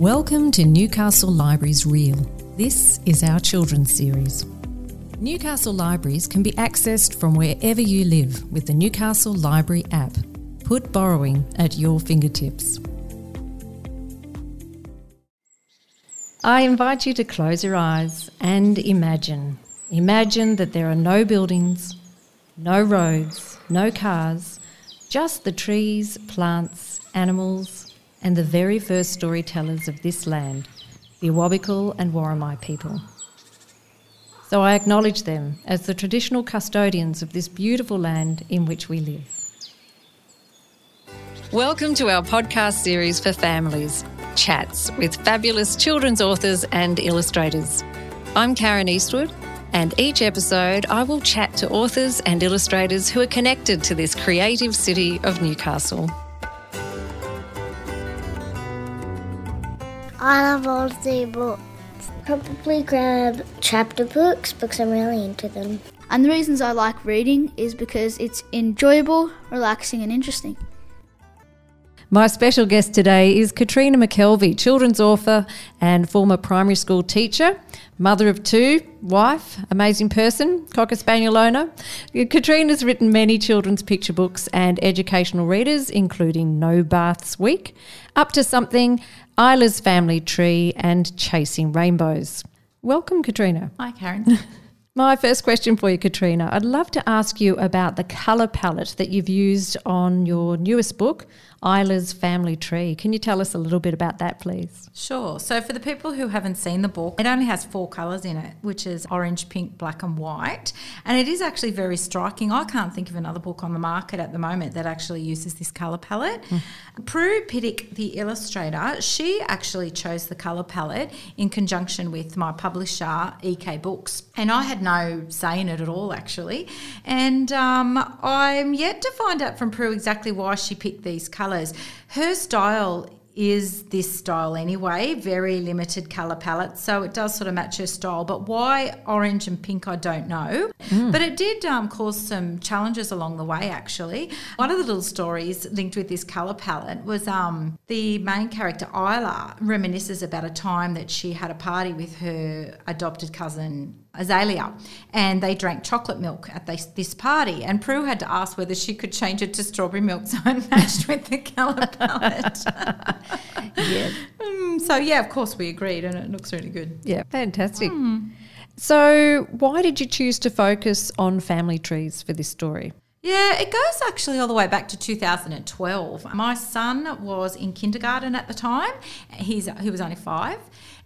Welcome to Newcastle Libraries Reel. This is our children's series. Newcastle Libraries can be accessed from wherever you live with the Newcastle Library app. Put borrowing at your fingertips. I invite you to close your eyes and imagine. Imagine that there are no buildings, no roads, no cars, just the trees, plants, animals, and the very first storytellers of this land, the Awabakal and Worimi people. So I acknowledge them as the traditional custodians of this beautiful land in which we live. Welcome to our podcast series for families, Chats with fabulous children's authors and illustrators. I'm Karen Eastwood, and each episode I will chat to authors and illustrators who are connected to this creative city of Newcastle. I love all the books. Probably grab chapter books because I'm really into them. And the reasons I like reading is because it's enjoyable, relaxing, and interesting. My special guest today is Katrina McKelvey, children's author and former primary school teacher, mother of two, wife, amazing person, Cocker Spaniel owner. Katrina's written many children's picture books and educational readers, including No Baths Week, Up to Something, Isla's Family Tree, and Chasing Rainbows. Welcome, Katrina. Hi, Karen. My first question for you, Katrina. I'd love to ask you about the colour palette that you've used on your newest book, Isla's Family Tree. Can you tell us a little bit about that, please? Sure. So, for the people who haven't seen the book, it only has four colours in it, which is orange, pink, black, and white. And it is actually very striking. I can't think of another book on the market at the moment that actually uses this colour palette. Mm. Prue Pittock, the illustrator, she actually chose the colour palette in conjunction with my publisher, EK Books. And I had no say in it at all, actually. And um, I'm yet to find out from Prue exactly why she picked these colours colours. Her style is this style anyway, very limited colour palette, so it does sort of match her style. But why orange and pink, I don't know. Mm. But it did um, cause some challenges along the way, actually. One of the little stories linked with this colour palette was um, the main character, Isla, reminisces about a time that she had a party with her adopted cousin Azalea, and they drank chocolate milk at this, this party. And Prue had to ask whether she could change it to strawberry milk so it matched with the colour palette. yeah. Um, so yeah, of course we agreed, and it looks really good. Yeah, fantastic. Mm. So, why did you choose to focus on family trees for this story? Yeah, it goes actually all the way back to 2012. My son was in kindergarten at the time. He's he was only 5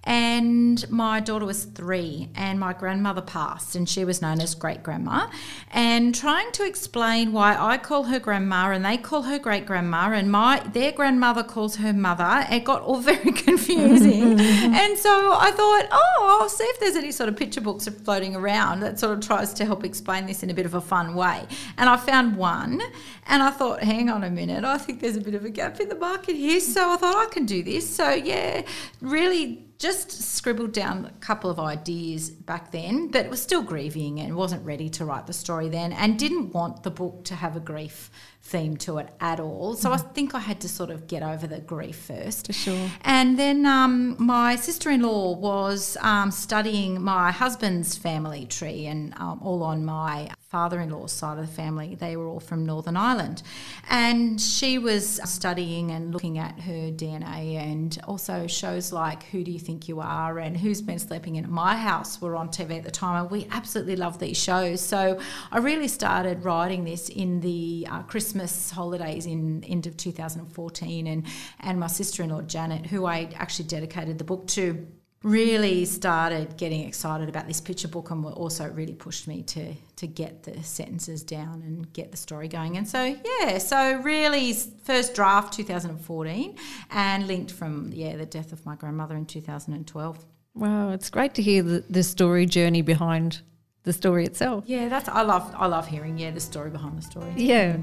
and my daughter was three, and my grandmother passed, and she was known as great grandma. And trying to explain why I call her grandma and they call her great grandma, and my their grandmother calls her mother, it got all very confusing. and so I thought, oh, I'll see if there's any sort of picture books floating around that sort of tries to help explain this in a bit of a fun way. And I found one, and I thought, hang on a minute, I think there's a bit of a gap in the market here. So I thought I can do this. So yeah, really just scribbled down a couple of ideas back then, but was still grieving and wasn't ready to write the story then and didn't want the book to have a grief theme to it at all. So mm. I think I had to sort of get over the grief first. For sure. And then um, my sister in law was um, studying my husband's family tree and um, all on my father in law's side of the family. They were all from Northern Ireland. And she was studying and looking at her DNA and also shows like Who Do You Think You Are and Who's Been Sleeping in My House were on TV at the time. And we absolutely love these shows. So I really started writing this in the uh, Christmas holidays in end of 2014. And, and my sister in law, Janet, who I actually dedicated the book to really started getting excited about this picture book and also really pushed me to to get the sentences down and get the story going. And so yeah so really first draft 2014 and linked from yeah the death of my grandmother in 2012 wow it's great to hear the, the story journey behind the story itself. Yeah that's i love i love hearing yeah the story behind the story. Yeah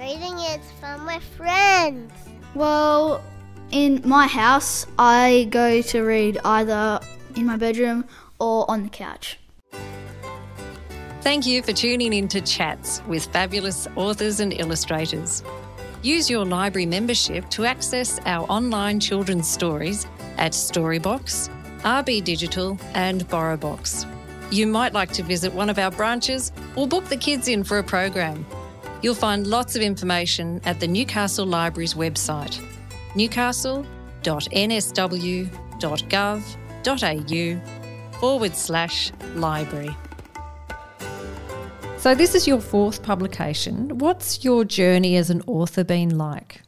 reading is fun with friends well in my house, I go to read either in my bedroom or on the couch. Thank you for tuning in to Chats with fabulous authors and illustrators. Use your library membership to access our online children's stories at Storybox, RB Digital, and BorrowBox. You might like to visit one of our branches or book the kids in for a program. You'll find lots of information at the Newcastle Library's website, newcastle.nsw.gov.au forward slash library. So, this is your fourth publication. What's your journey as an author been like?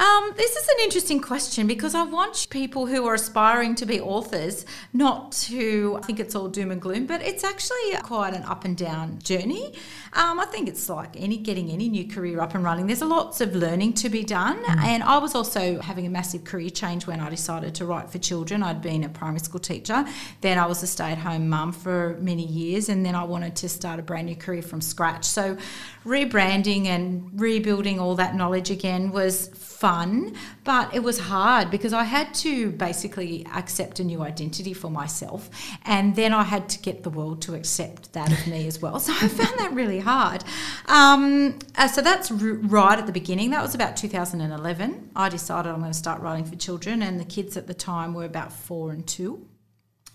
Um, this is an interesting question because I want people who are aspiring to be authors not to think it's all doom and gloom, but it's actually quite an up and down journey. Um, I think it's like any getting any new career up and running. There's lots of learning to be done, mm. and I was also having a massive career change when I decided to write for children. I'd been a primary school teacher, then I was a stay-at-home mum for many years, and then I wanted to start a brand new career from scratch. So, rebranding and rebuilding all that knowledge again was fun, but it was hard because I had to basically accept a new identity for myself. And then I had to get the world to accept that of me as well. So I found that really hard. Um, uh, so that's right at the beginning. That was about 2011. I decided I'm going to start writing for children, and the kids at the time were about four and two.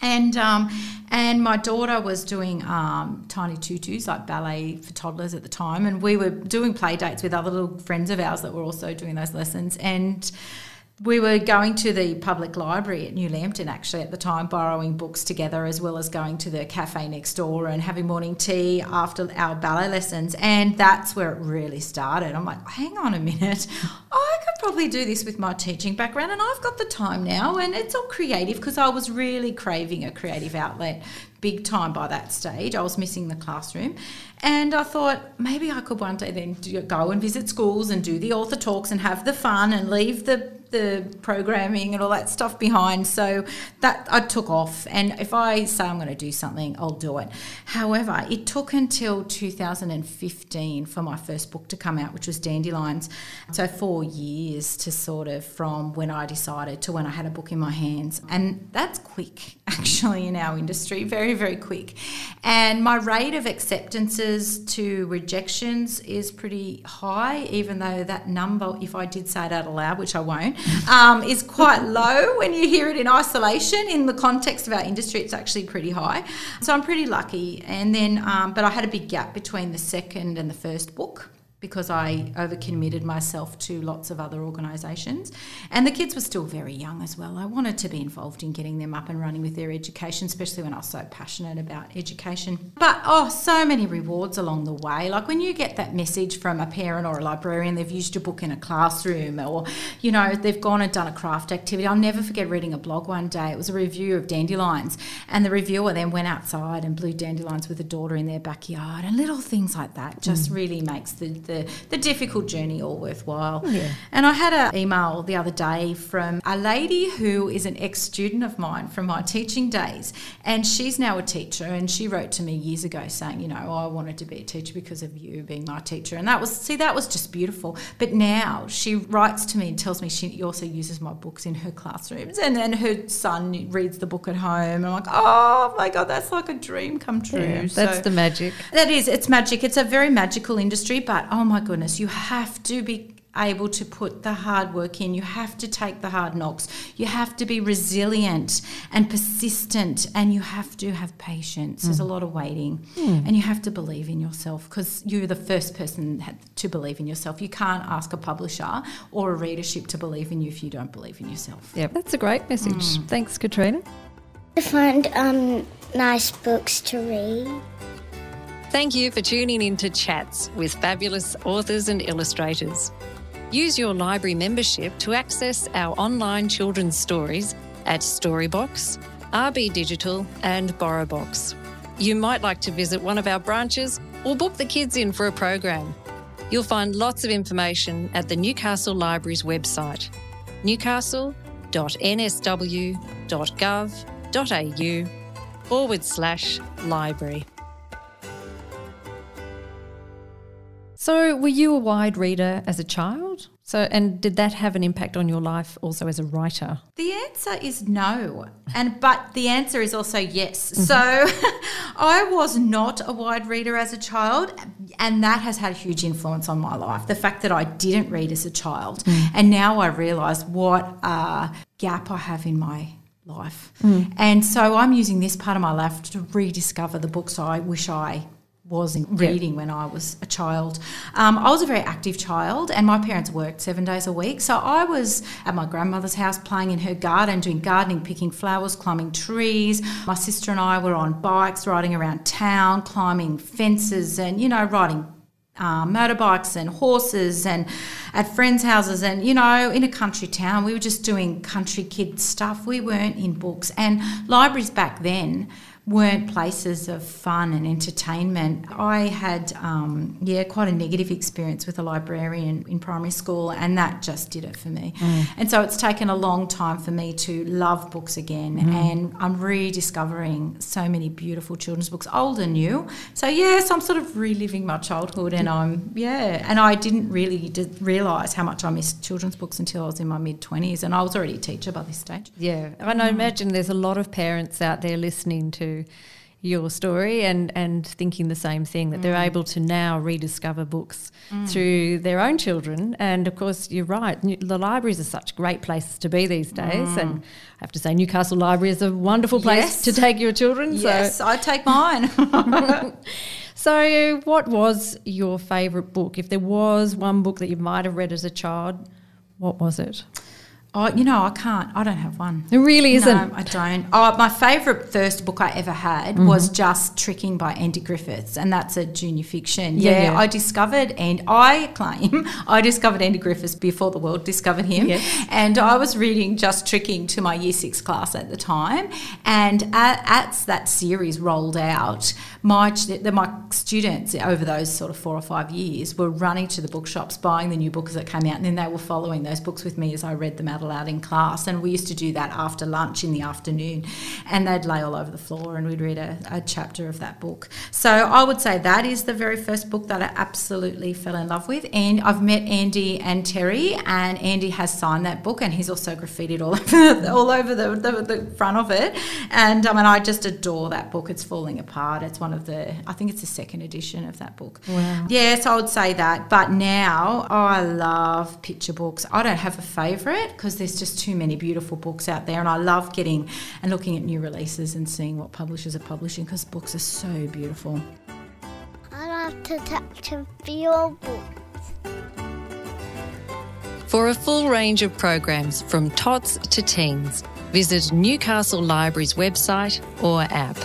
And um, and my daughter was doing um, tiny tutus like ballet for toddlers at the time, and we were doing play dates with other little friends of ours that were also doing those lessons. And we were going to the public library at New Lambton actually at the time, borrowing books together as well as going to the cafe next door and having morning tea after our ballet lessons. And that's where it really started. I'm like, hang on a minute, I could probably do this with my teaching background, and I've got the time now, and it's all creative because I was really craving a creative outlet big time by that stage. I was missing the classroom. And I thought maybe I could one day then go and visit schools and do the author talks and have the fun and leave the the programming and all that stuff behind. So that I took off. And if I say I'm going to do something, I'll do it. However, it took until 2015 for my first book to come out, which was Dandelions. So four years to sort of from when I decided to when I had a book in my hands. And that's quick, actually, in our industry, very, very quick. And my rate of acceptances to rejections is pretty high, even though that number, if I did say it out loud which I won't, um, is quite low when you hear it in isolation. In the context of our industry, it's actually pretty high. So I'm pretty lucky. And then, um, but I had a big gap between the second and the first book because I overcommitted myself to lots of other organisations. And the kids were still very young as well. I wanted to be involved in getting them up and running with their education, especially when I was so passionate about education. But oh, so many rewards along the way. Like when you get that message from a parent or a librarian, they've used your book in a classroom or, you know, they've gone and done a craft activity. I'll never forget reading a blog one day. It was a review of dandelions. And the reviewer then went outside and blew dandelions with a daughter in their backyard and little things like that just mm. really makes the, the the, the difficult journey all worthwhile. Oh, yeah. And I had an email the other day from a lady who is an ex student of mine from my teaching days. And she's now a teacher. And she wrote to me years ago saying, you know, oh, I wanted to be a teacher because of you being my teacher. And that was, see, that was just beautiful. But now she writes to me and tells me she also uses my books in her classrooms. And then her son reads the book at home. And I'm like, oh my God, that's like a dream come true. Yeah, that's so, the magic. That is, it's magic. It's a very magical industry, but oh my goodness, you have to be able to put the hard work in. You have to take the hard knocks. You have to be resilient and persistent, and you have to have patience. Mm. There's a mm. lot of waiting, mm. and you have to believe in yourself because you're the first person to believe in yourself. You can't ask a publisher or a readership to believe in you if you don't believe in yourself. Yeah, that's a great message. Mm. Thanks, Katrina. To find um, nice books to read. Thank you for tuning in to Chats with fabulous authors and illustrators. Use your library membership to access our online children's stories at Storybox, RB Digital, and BorrowBox. You might like to visit one of our branches or book the kids in for a program. You'll find lots of information at the Newcastle Library's website, newcastle.nsw.gov.au forward slash library. So, were you a wide reader as a child? So, and did that have an impact on your life also as a writer? The answer is no, and but the answer is also yes. Mm-hmm. So, I was not a wide reader as a child, and that has had a huge influence on my life. The fact that I didn't read as a child, mm. and now I realise what a gap I have in my life, mm. and so I'm using this part of my life to rediscover the books I wish I was reading when I was a child. Um, I was a very active child, and my parents worked seven days a week. So I was at my grandmother's house playing in her garden, doing gardening, picking flowers, climbing trees. My sister and I were on bikes, riding around town, climbing fences, and you know, riding uh, motorbikes and horses and at friends' houses and you know in a country town we were just doing country kid stuff we weren't in books and libraries back then weren't places of fun and entertainment. I had, um, yeah, quite a negative experience with a librarian in primary school, and that just did it for me. Mm. And so it's taken a long time for me to love books again, mm. and I'm rediscovering so many beautiful children's books, old and new. So yes, I'm sort of reliving my childhood, and I'm yeah, and I didn't really realise how much I missed children's books until I was in my mid twenties, and I was already a teacher by this stage. Yeah, and I imagine there's a lot of parents out there listening to your story and, and thinking the same thing that mm. they're able to now rediscover books mm. through their own children. And of course, you're right, the libraries are such great places to be these days. Mm. And I have to say, Newcastle Library is a wonderful place yes. to take your children. Yes, so. I take mine. so, what was your favourite book? If there was one book that you might have read as a child, what was it? Oh, you know, I can't. I don't have one. It really isn't. No, I don't. Oh, my favourite first book I ever had mm-hmm. was Just Tricking by Andy Griffiths, and that's a junior fiction. Yeah, yeah, yeah, I discovered, and I claim I discovered Andy Griffiths before the world discovered him. Yes. And I was reading Just Tricking to my year six class at the time, and as that series rolled out, my my students over those sort of four or five years were running to the bookshops, buying the new books that came out, and then they were following those books with me as I read them out aloud in class. And we used to do that after lunch in the afternoon. And they'd lay all over the floor and we'd read a, a chapter of that book. So I would say that is the very first book that I absolutely fell in love with. And I've met Andy and Terry, and Andy has signed that book and he's also graffitied all over, all over the, the, the front of it. And um, I mean, I just adore that book. It's falling apart. It's one of the, I think it's the second edition of that book. Wow. Yes, I would say that. But now I love picture books. I don't have a favourite because because there's just too many beautiful books out there. And I love getting and looking at new releases and seeing what publishers are publishing because books are so beautiful. I love to touch and feel books. For a full range of programs from tots to teens, visit Newcastle Library's website or app.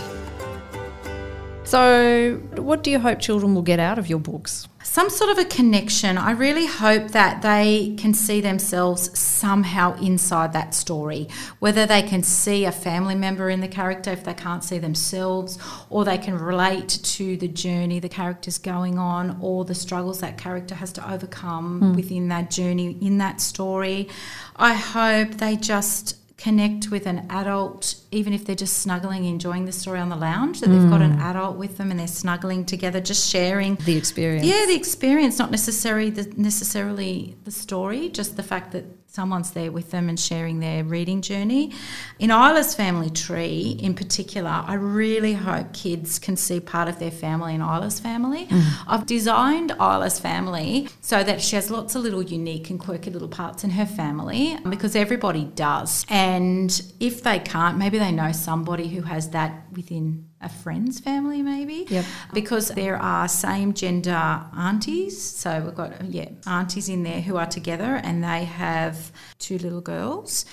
So, what do you hope children will get out of your books? Some sort of a connection. I really hope that they can see themselves somehow inside that story, whether they can see a family member in the character if they can't see themselves, or they can relate to the journey the character's going on, or the struggles that character has to overcome mm. within that journey in that story. I hope they just connect with an adult, even if they're just snuggling, enjoying the story on the lounge, that mm. they've got an mm. adult with them and they're snuggling together, just sharing the experience. Yeah, the experience, not necessarily the, necessarily the story, just the fact that someone's there with them and sharing their reading journey. In Isla's family tree, in particular, I really hope kids can see part of their family in Isla's family. Mm. I've designed Isla's family so that she has lots of little unique and quirky little parts in her family because everybody does. And if they can't, maybe they know somebody who has that within a friend's family maybe yep. because there are same gender aunties so we've got yeah aunties in there who are together and they have two little girls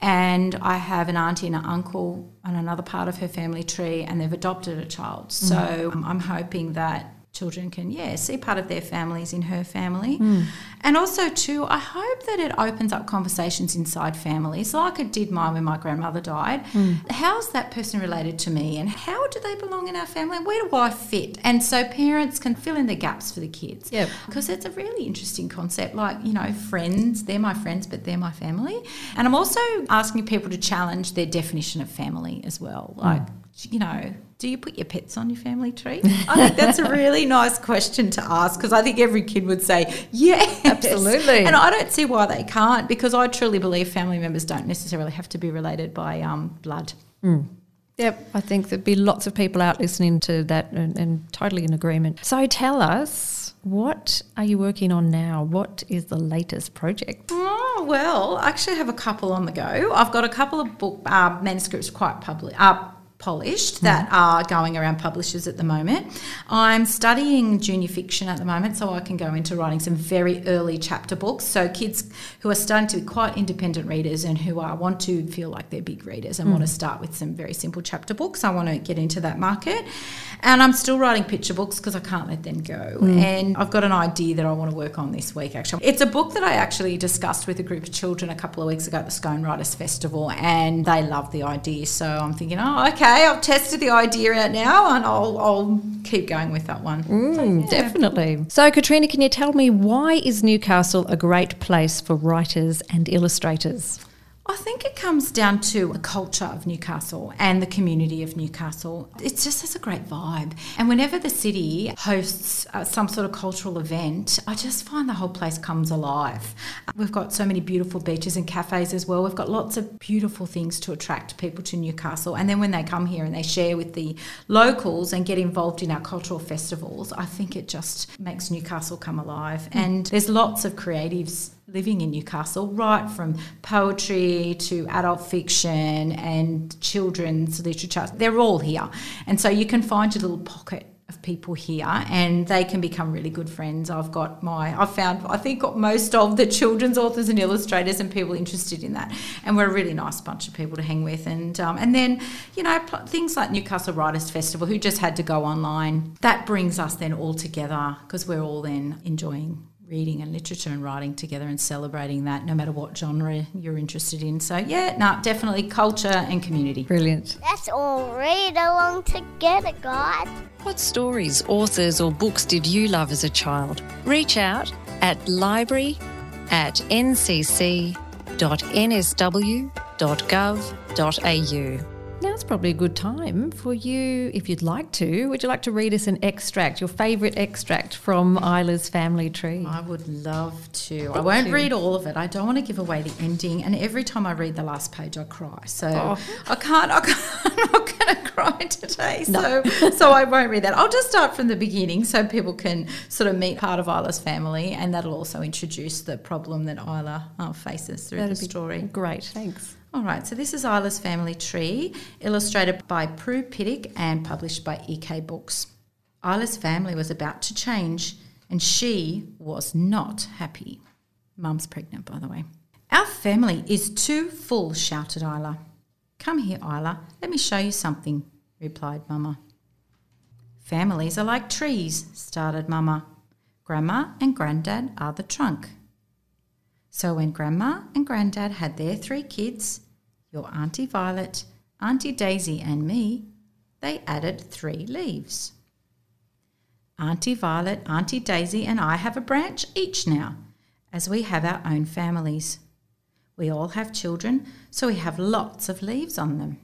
and I have an auntie and an uncle on another part of her family tree and they've adopted a child so mm. I'm hoping that children can yeah see part of their families in her family. Mm. and also too i hope that it opens up conversations inside families. Like it did mine when my grandmother died. Mm. how's that person related to me? And how do they belong in our family? Where do i fit? And so parents can fill in the gaps for the kids. Yeah because it's a really interesting concept. Like you know friends they're my friends but they're my family. And i'm also asking people to challenge their definition of family as well. Like mm. you know do you put your pets on your family tree? I think that's a really nice question to ask because I think every kid would say, yes. Absolutely. And I don't see why they can't because I truly believe family members don't necessarily have to be related by um, blood. Yep, I think there'd be lots of people out listening to that and, and totally in agreement. So tell us, what are you working on now? What is the latest project? Oh, well, I actually have a couple on the go. I've got a couple of book uh, manuscripts quite public, uh, polished that are going around publishers at the moment. I'm studying junior fiction at the moment, so I can go into writing some very early chapter books. So kids who are starting to be quite independent readers and who are, want to feel like they're big readers and want to hmm. start with some very simple chapter books. I want to get into that market. And I'm still writing picture books because I can't let them go. Hmm. And I've got an idea that I want to work on this week actually. It's a book that I actually discussed with a group of children a couple of weeks ago at the Scone Writers Festival and they loved the idea. So I'm thinking, oh, okay, I've tested the idea out now and I'll, I'll keep going with that one. Mm, Definitely. So, Katrina, can you tell me why is Newcastle a great place for writers and illustrators? I think it comes down to the culture of Newcastle and the community of Newcastle. It just has a great vibe. And whenever the city hosts uh, some sort of cultural event, I just find the whole place comes alive. We've got so many beautiful beaches and cafes as well. We've got lots of beautiful things to attract people to Newcastle. And then when they come here and they share with the locals and get involved in our cultural festivals, I think it just makes Newcastle come alive. And there's lots of creatives living in Newcastle, right from poetry to adult fiction and children's literature. They're all here. And so you can find your little pocket of people here and they can become really good friends. I've got my, I've found, I think most of the children's authors and illustrators and people interested in that. And we're a really nice bunch of people to hang with. And, um, and then, you know, things like Newcastle Writers Festival, who just had to go online, that brings us then all together because we're all then enjoying reading and literature and writing together and celebrating that no matter what genre you're interested in. So, yeah, no, definitely culture and community. Brilliant. Let's all read along together, guys. What stories, authors, or books did you love as a child? Reach out at library at ncc.nsw.gov.au. Now's probably a good time for you, if you'd like to. Would you like to read us an extract, your favourite extract from Isla's family tree? I would love to. I won't read all of it. I don't want to give away the ending. And every time I read the last page, I cry. So I can't. I can't I'm not going to cry today. So so I won't read that. I'll just start from the beginning so people can sort of meet part of Isla's family, and that'll also introduce the problem that Isla uh, faces through That'd the be story. Great, thanks. All right, so this is Isla's Family Tree, illustrated by Prue Pittock and published by EK Books. Isla's family was about to change, and she was not happy. Mum's pregnant, by the way. Our family is too full, shouted Isla. Come here, Isla. Let me show you something, replied Mama. Families are like trees, started Mama. Grandma and Granddad are the trunk. So when Grandma and Granddad had their three kids, your Auntie Violet, Auntie Daisy, and me, they added three leaves. Auntie Violet, Auntie Daisy, and I have a branch each now, as we have our own families. We all have children, so we have lots of leaves on them.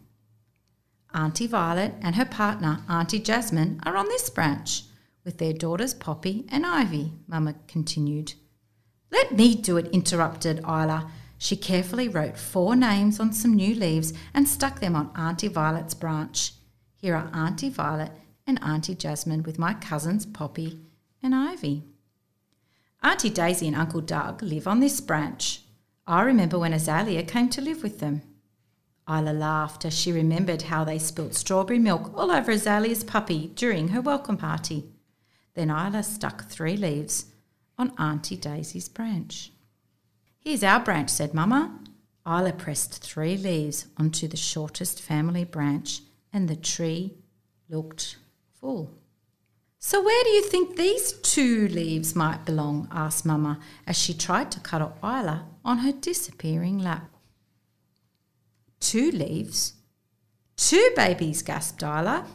Auntie Violet and her partner, Auntie Jasmine, are on this branch, with their daughters Poppy and Ivy, Mama continued. Let me do it, interrupted Isla. She carefully wrote four names on some new leaves and stuck them on Auntie Violet's branch. Here are Auntie Violet and Auntie Jasmine with my cousins Poppy and Ivy. Auntie Daisy and Uncle Doug live on this branch. I remember when Azalea came to live with them. Isla laughed as she remembered how they spilt strawberry milk all over Azalea's puppy during her welcome party. Then Isla stuck three leaves on Auntie Daisy's branch. Here's our branch, said Mamma. Isla pressed three leaves onto the shortest family branch, and the tree looked full. So, where do you think these two leaves might belong? asked Mamma as she tried to cuddle Isla on her disappearing lap. Two leaves? Two babies, gasped Isla.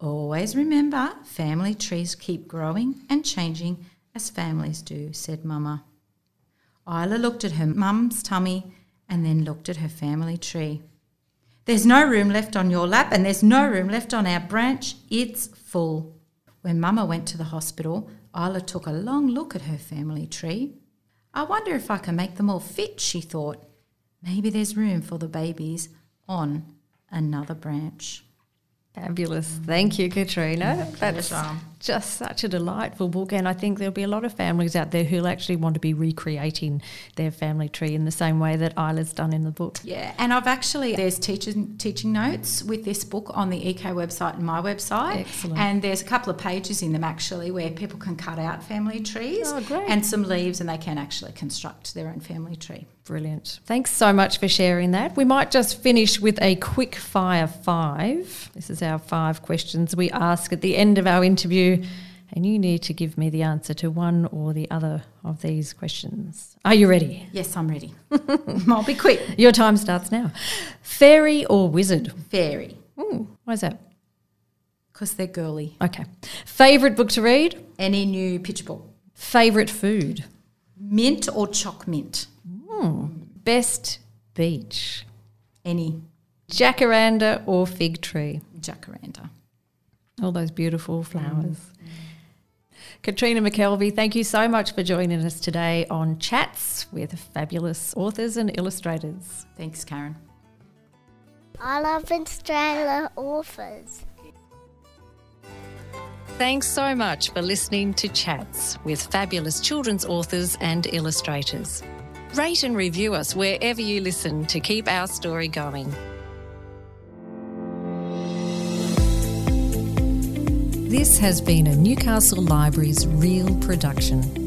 Always remember, family trees keep growing and changing as families do, said Mamma. Isla looked at her mum's tummy and then looked at her family tree. There's no room left on your lap, and there's no room left on our branch. It's full. When Mama went to the hospital, Isla took a long look at her family tree. I wonder if I can make them all fit, she thought. Maybe there's room for the babies on another branch. Fabulous. Thank you, Katrina. That's. Just such a delightful book. And I think there'll be a lot of families out there who'll actually want to be recreating their family tree in the same way that Isla's done in the book. Yeah, and I've actually there's teaching teaching notes with this book on the EK website and my website. Excellent. And there's a couple of pages in them actually where people can cut out family trees Oh, and some leaves, and they can actually construct their own family tree. Brilliant. Thanks so much for sharing that. We might just finish with a quick fire five. This is our five questions we ask at the end of our interview, and you need to give me the answer to one or the other of these questions. Are you ready? Yes, I'm ready. I'll be quick. Your time starts now. Fairy or wizard? Fairy, Ooh, why is that? because they're girly. Okay. Favourite book to read? Any new picture book? Favourite food? Mint or choc mint? Hmm, best beach? Any Jacaranda or fig tree? jacaranda. All those beautiful flowers. Mm. Katrina McKelvey, thank you so much for joining us today on Chats with fabulous authors and illustrators. Thanks, Karen. I love Australia authors. Thanks so much for listening to Chats with fabulous children's authors and illustrators. Rate and review us wherever you listen to keep our story going. This has been a Newcastle Libraries Real production.